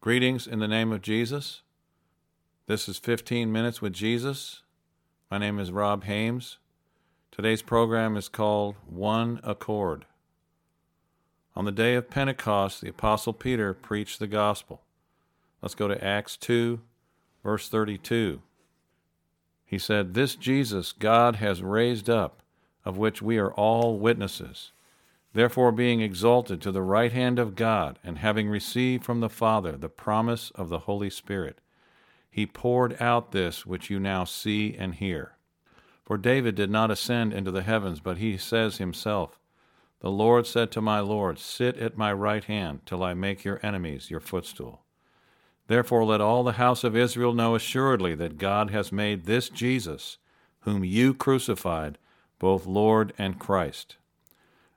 Greetings in the name of Jesus. This is 15 Minutes with Jesus. My name is Rob Hames. Today's program is called One Accord. On the day of Pentecost, the Apostle Peter preached the gospel. Let's go to Acts 2, verse 32. He said, This Jesus God has raised up, of which we are all witnesses. Therefore, being exalted to the right hand of God, and having received from the Father the promise of the Holy Spirit, he poured out this which you now see and hear. For David did not ascend into the heavens, but he says himself, The Lord said to my Lord, Sit at my right hand till I make your enemies your footstool. Therefore, let all the house of Israel know assuredly that God has made this Jesus, whom you crucified, both Lord and Christ.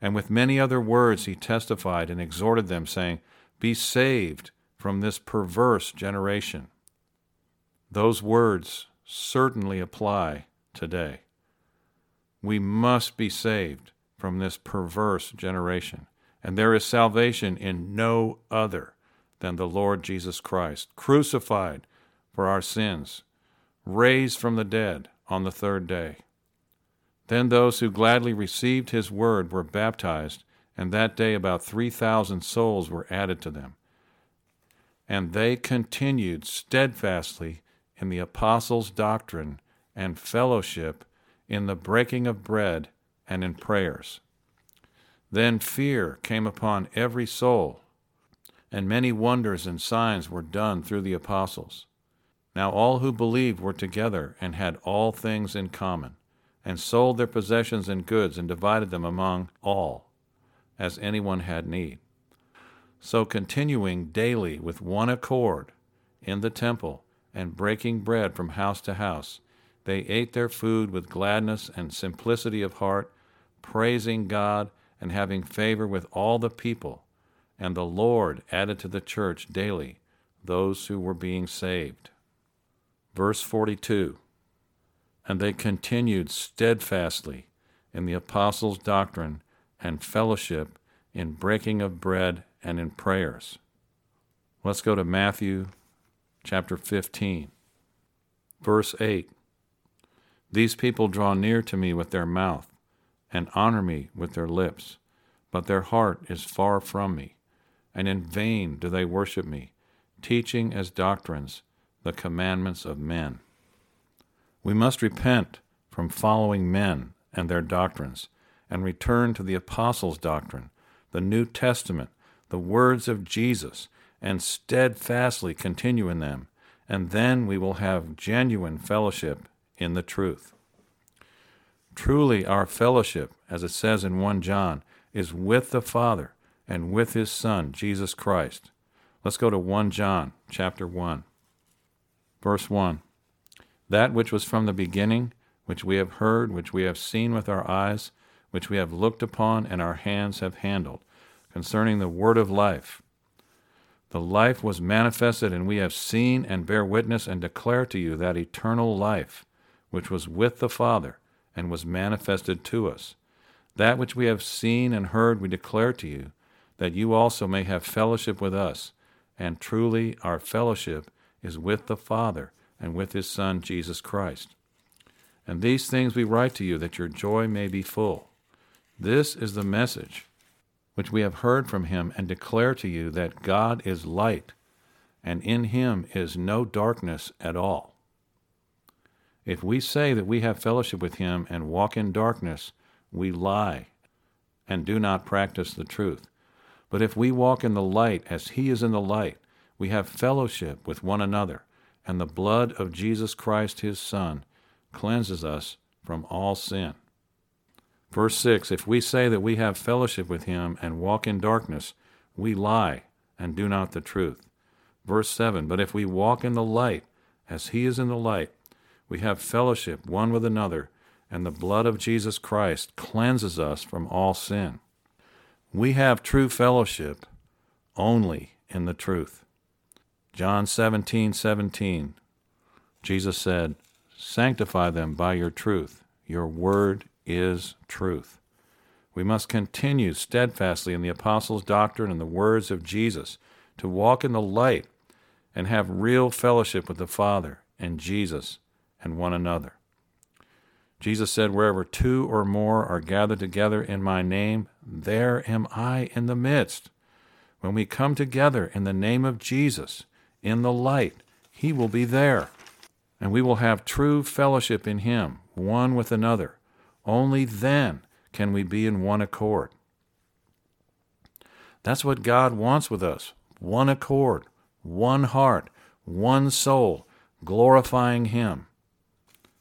And with many other words he testified and exhorted them, saying, Be saved from this perverse generation. Those words certainly apply today. We must be saved from this perverse generation. And there is salvation in no other than the Lord Jesus Christ, crucified for our sins, raised from the dead on the third day. Then those who gladly received his word were baptized, and that day about 3,000 souls were added to them. And they continued steadfastly in the apostles' doctrine and fellowship, in the breaking of bread and in prayers. Then fear came upon every soul, and many wonders and signs were done through the apostles. Now all who believed were together and had all things in common and sold their possessions and goods and divided them among all, as anyone had need. So, continuing daily with one accord in the temple and breaking bread from house to house, they ate their food with gladness and simplicity of heart, praising God and having favor with all the people. And the Lord added to the church daily those who were being saved. Verse 42 and they continued steadfastly in the apostles' doctrine and fellowship, in breaking of bread and in prayers. Let's go to Matthew chapter 15, verse 8. These people draw near to me with their mouth and honor me with their lips, but their heart is far from me, and in vain do they worship me, teaching as doctrines the commandments of men. We must repent from following men and their doctrines and return to the apostles' doctrine, the New Testament, the words of Jesus, and steadfastly continue in them, and then we will have genuine fellowship in the truth. Truly, our fellowship, as it says in 1 John, is with the Father and with his Son, Jesus Christ. Let's go to 1 John chapter 1, verse 1 that which was from the beginning, which we have heard, which we have seen with our eyes, which we have looked upon, and our hands have handled, concerning the word of life. The life was manifested, and we have seen and bear witness and declare to you that eternal life, which was with the Father and was manifested to us. That which we have seen and heard we declare to you, that you also may have fellowship with us. And truly our fellowship is with the Father and with his Son, Jesus Christ. And these things we write to you that your joy may be full. This is the message which we have heard from him and declare to you that God is light, and in him is no darkness at all. If we say that we have fellowship with him and walk in darkness, we lie and do not practice the truth. But if we walk in the light as he is in the light, we have fellowship with one another and the blood of Jesus Christ his Son cleanses us from all sin. Verse 6 If we say that we have fellowship with him and walk in darkness, we lie and do not the truth. Verse 7 But if we walk in the light, as he is in the light, we have fellowship one with another, and the blood of Jesus Christ cleanses us from all sin. We have true fellowship only in the truth. John 17 17, Jesus said, Sanctify them by your truth. Your word is truth. We must continue steadfastly in the apostles' doctrine and the words of Jesus to walk in the light and have real fellowship with the Father and Jesus and one another. Jesus said, Wherever two or more are gathered together in my name, there am I in the midst. When we come together in the name of Jesus, in the light, he will be there. And we will have true fellowship in him, one with another. Only then can we be in one accord. That's what God wants with us one accord, one heart, one soul, glorifying Him.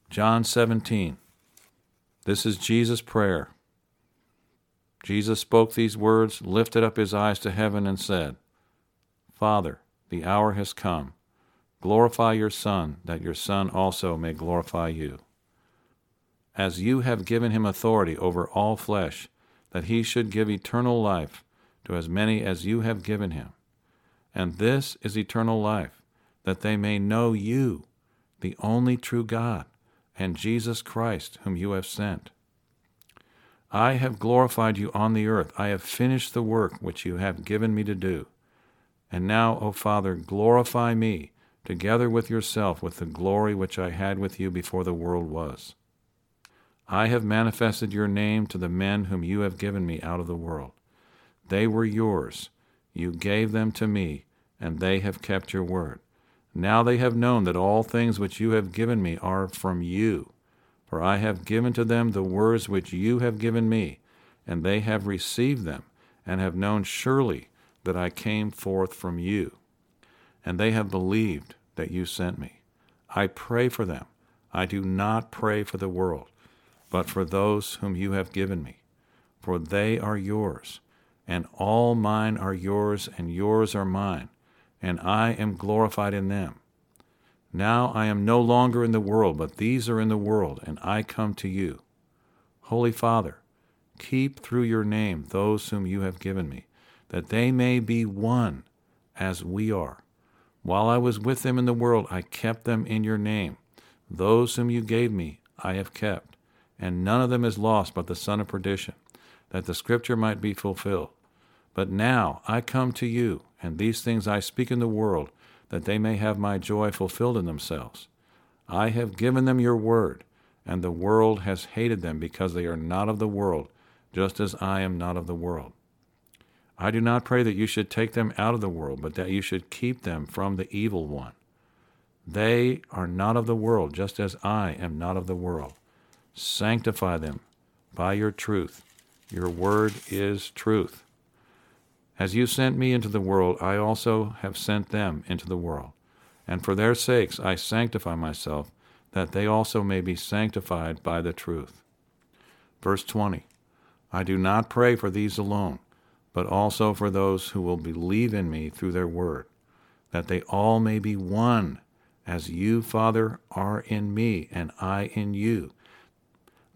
John 17. This is Jesus' prayer. Jesus spoke these words, lifted up his eyes to heaven, and said, Father, the hour has come. Glorify your Son, that your Son also may glorify you. As you have given him authority over all flesh, that he should give eternal life to as many as you have given him. And this is eternal life, that they may know you, the only true God, and Jesus Christ, whom you have sent. I have glorified you on the earth. I have finished the work which you have given me to do. And now, O Father, glorify me together with yourself with the glory which I had with you before the world was. I have manifested your name to the men whom you have given me out of the world. They were yours. You gave them to me, and they have kept your word. Now they have known that all things which you have given me are from you. For I have given to them the words which you have given me, and they have received them, and have known surely that I came forth from you. And they have believed that you sent me. I pray for them. I do not pray for the world, but for those whom you have given me, for they are yours, and all mine are yours, and yours are mine and I am glorified in them. Now I am no longer in the world, but these are in the world, and I come to you. Holy Father, keep through your name those whom you have given me, that they may be one as we are. While I was with them in the world, I kept them in your name. Those whom you gave me, I have kept, and none of them is lost but the son of perdition, that the scripture might be fulfilled. But now I come to you and these things I speak in the world, that they may have my joy fulfilled in themselves. I have given them your word, and the world has hated them because they are not of the world, just as I am not of the world. I do not pray that you should take them out of the world, but that you should keep them from the evil one. They are not of the world, just as I am not of the world. Sanctify them by your truth. Your word is truth. As you sent me into the world, I also have sent them into the world. And for their sakes I sanctify myself, that they also may be sanctified by the truth. Verse 20 I do not pray for these alone, but also for those who will believe in me through their word, that they all may be one, as you, Father, are in me, and I in you,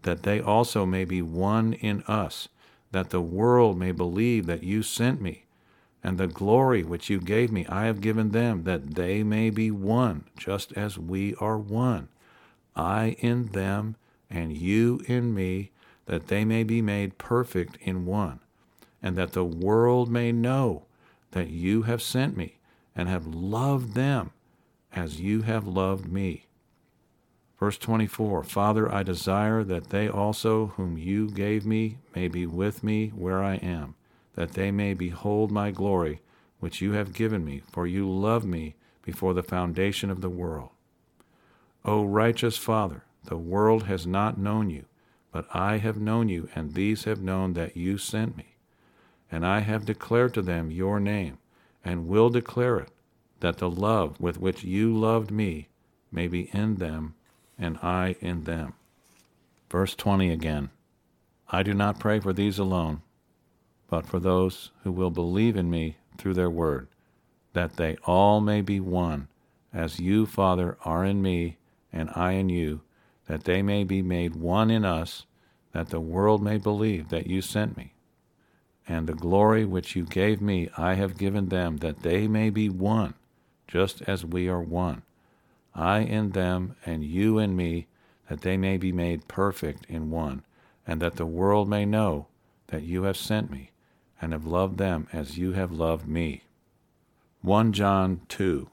that they also may be one in us that the world may believe that you sent me. And the glory which you gave me I have given them, that they may be one, just as we are one. I in them, and you in me, that they may be made perfect in one, and that the world may know that you have sent me, and have loved them as you have loved me. Verse 24 Father, I desire that they also, whom you gave me, may be with me where I am, that they may behold my glory, which you have given me, for you loved me before the foundation of the world. O righteous Father, the world has not known you, but I have known you, and these have known that you sent me. And I have declared to them your name, and will declare it, that the love with which you loved me may be in them and I in them. Verse 20 again I do not pray for these alone, but for those who will believe in me through their word, that they all may be one, as you, Father, are in me, and I in you, that they may be made one in us, that the world may believe that you sent me. And the glory which you gave me I have given them, that they may be one, just as we are one. I in them, and you in me, that they may be made perfect in one, and that the world may know that you have sent me, and have loved them as you have loved me. 1 John 2,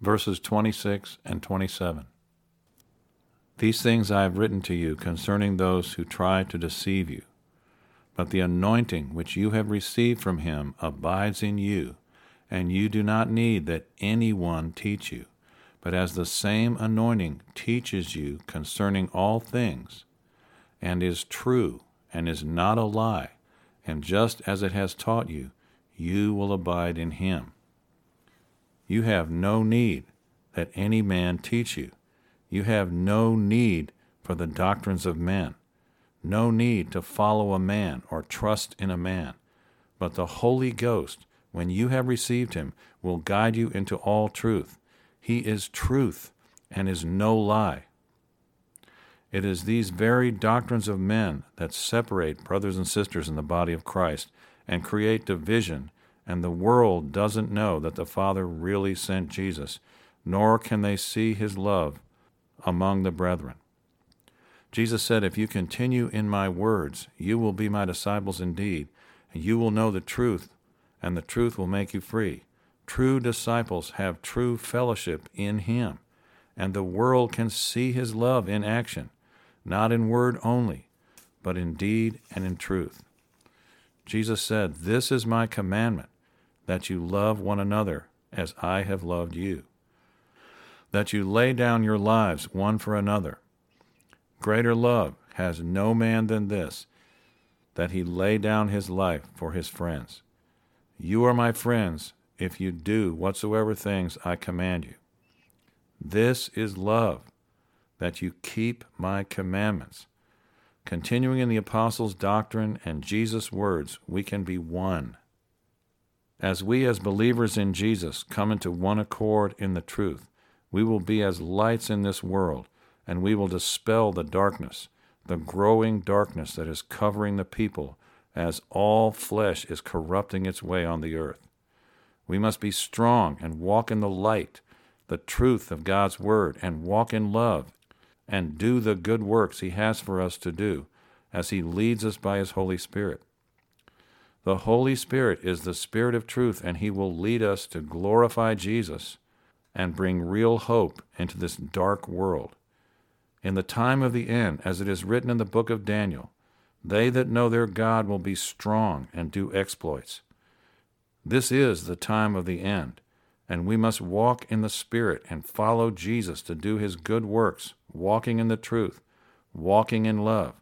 verses 26 and 27. These things I have written to you concerning those who try to deceive you. But the anointing which you have received from him abides in you, and you do not need that any one teach you. But as the same anointing teaches you concerning all things, and is true, and is not a lie, and just as it has taught you, you will abide in him. You have no need that any man teach you. You have no need for the doctrines of men, no need to follow a man or trust in a man. But the Holy Ghost, when you have received him, will guide you into all truth. He is truth and is no lie. It is these very doctrines of men that separate brothers and sisters in the body of Christ and create division, and the world doesn't know that the Father really sent Jesus, nor can they see his love among the brethren. Jesus said, If you continue in my words, you will be my disciples indeed, and you will know the truth, and the truth will make you free. True disciples have true fellowship in him, and the world can see his love in action not in word only, but in deed and in truth. Jesus said, This is my commandment, that you love one another as I have loved you, that you lay down your lives one for another. Greater love has no man than this, that he lay down his life for his friends. You are my friends if you do whatsoever things I command you. This is love that you keep my commandments. Continuing in the apostles' doctrine and Jesus' words, we can be one. As we, as believers in Jesus, come into one accord in the truth, we will be as lights in this world, and we will dispel the darkness, the growing darkness that is covering the people as all flesh is corrupting its way on the earth. We must be strong and walk in the light, the truth of God's word, and walk in love and do the good works He has for us to do as He leads us by His Holy Spirit. The Holy Spirit is the Spirit of truth, and He will lead us to glorify Jesus and bring real hope into this dark world. In the time of the end, as it is written in the book of Daniel, they that know their God will be strong and do exploits. This is the time of the end, and we must walk in the Spirit and follow Jesus to do His good works walking in the truth, walking in love,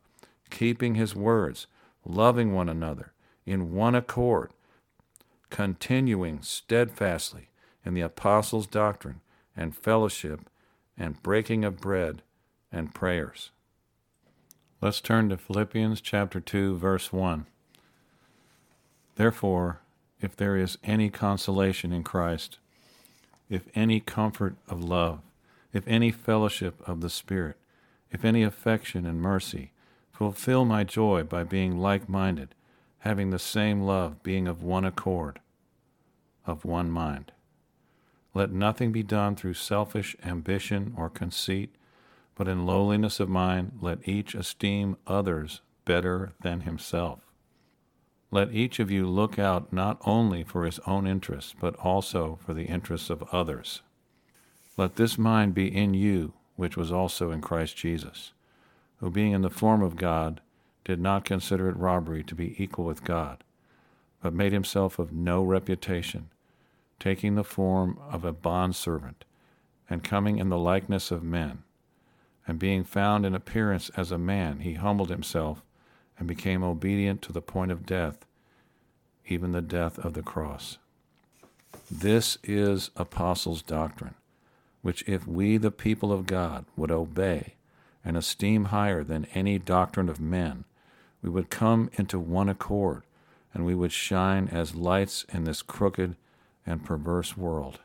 keeping his words, loving one another in one accord, continuing steadfastly in the apostles' doctrine and fellowship and breaking of bread and prayers. Let's turn to Philippians chapter 2 verse 1. Therefore, if there is any consolation in Christ, if any comfort of love, if any fellowship of the Spirit, if any affection and mercy, fulfill my joy by being like minded, having the same love, being of one accord, of one mind. Let nothing be done through selfish ambition or conceit, but in lowliness of mind let each esteem others better than himself. Let each of you look out not only for his own interests, but also for the interests of others. Let this mind be in you, which was also in Christ Jesus, who being in the form of God, did not consider it robbery to be equal with God, but made himself of no reputation, taking the form of a bondservant, and coming in the likeness of men. And being found in appearance as a man, he humbled himself and became obedient to the point of death, even the death of the cross. This is apostles' doctrine which if we, the people of God, would obey and esteem higher than any doctrine of men, we would come into one accord, and we would shine as lights in this crooked and perverse world.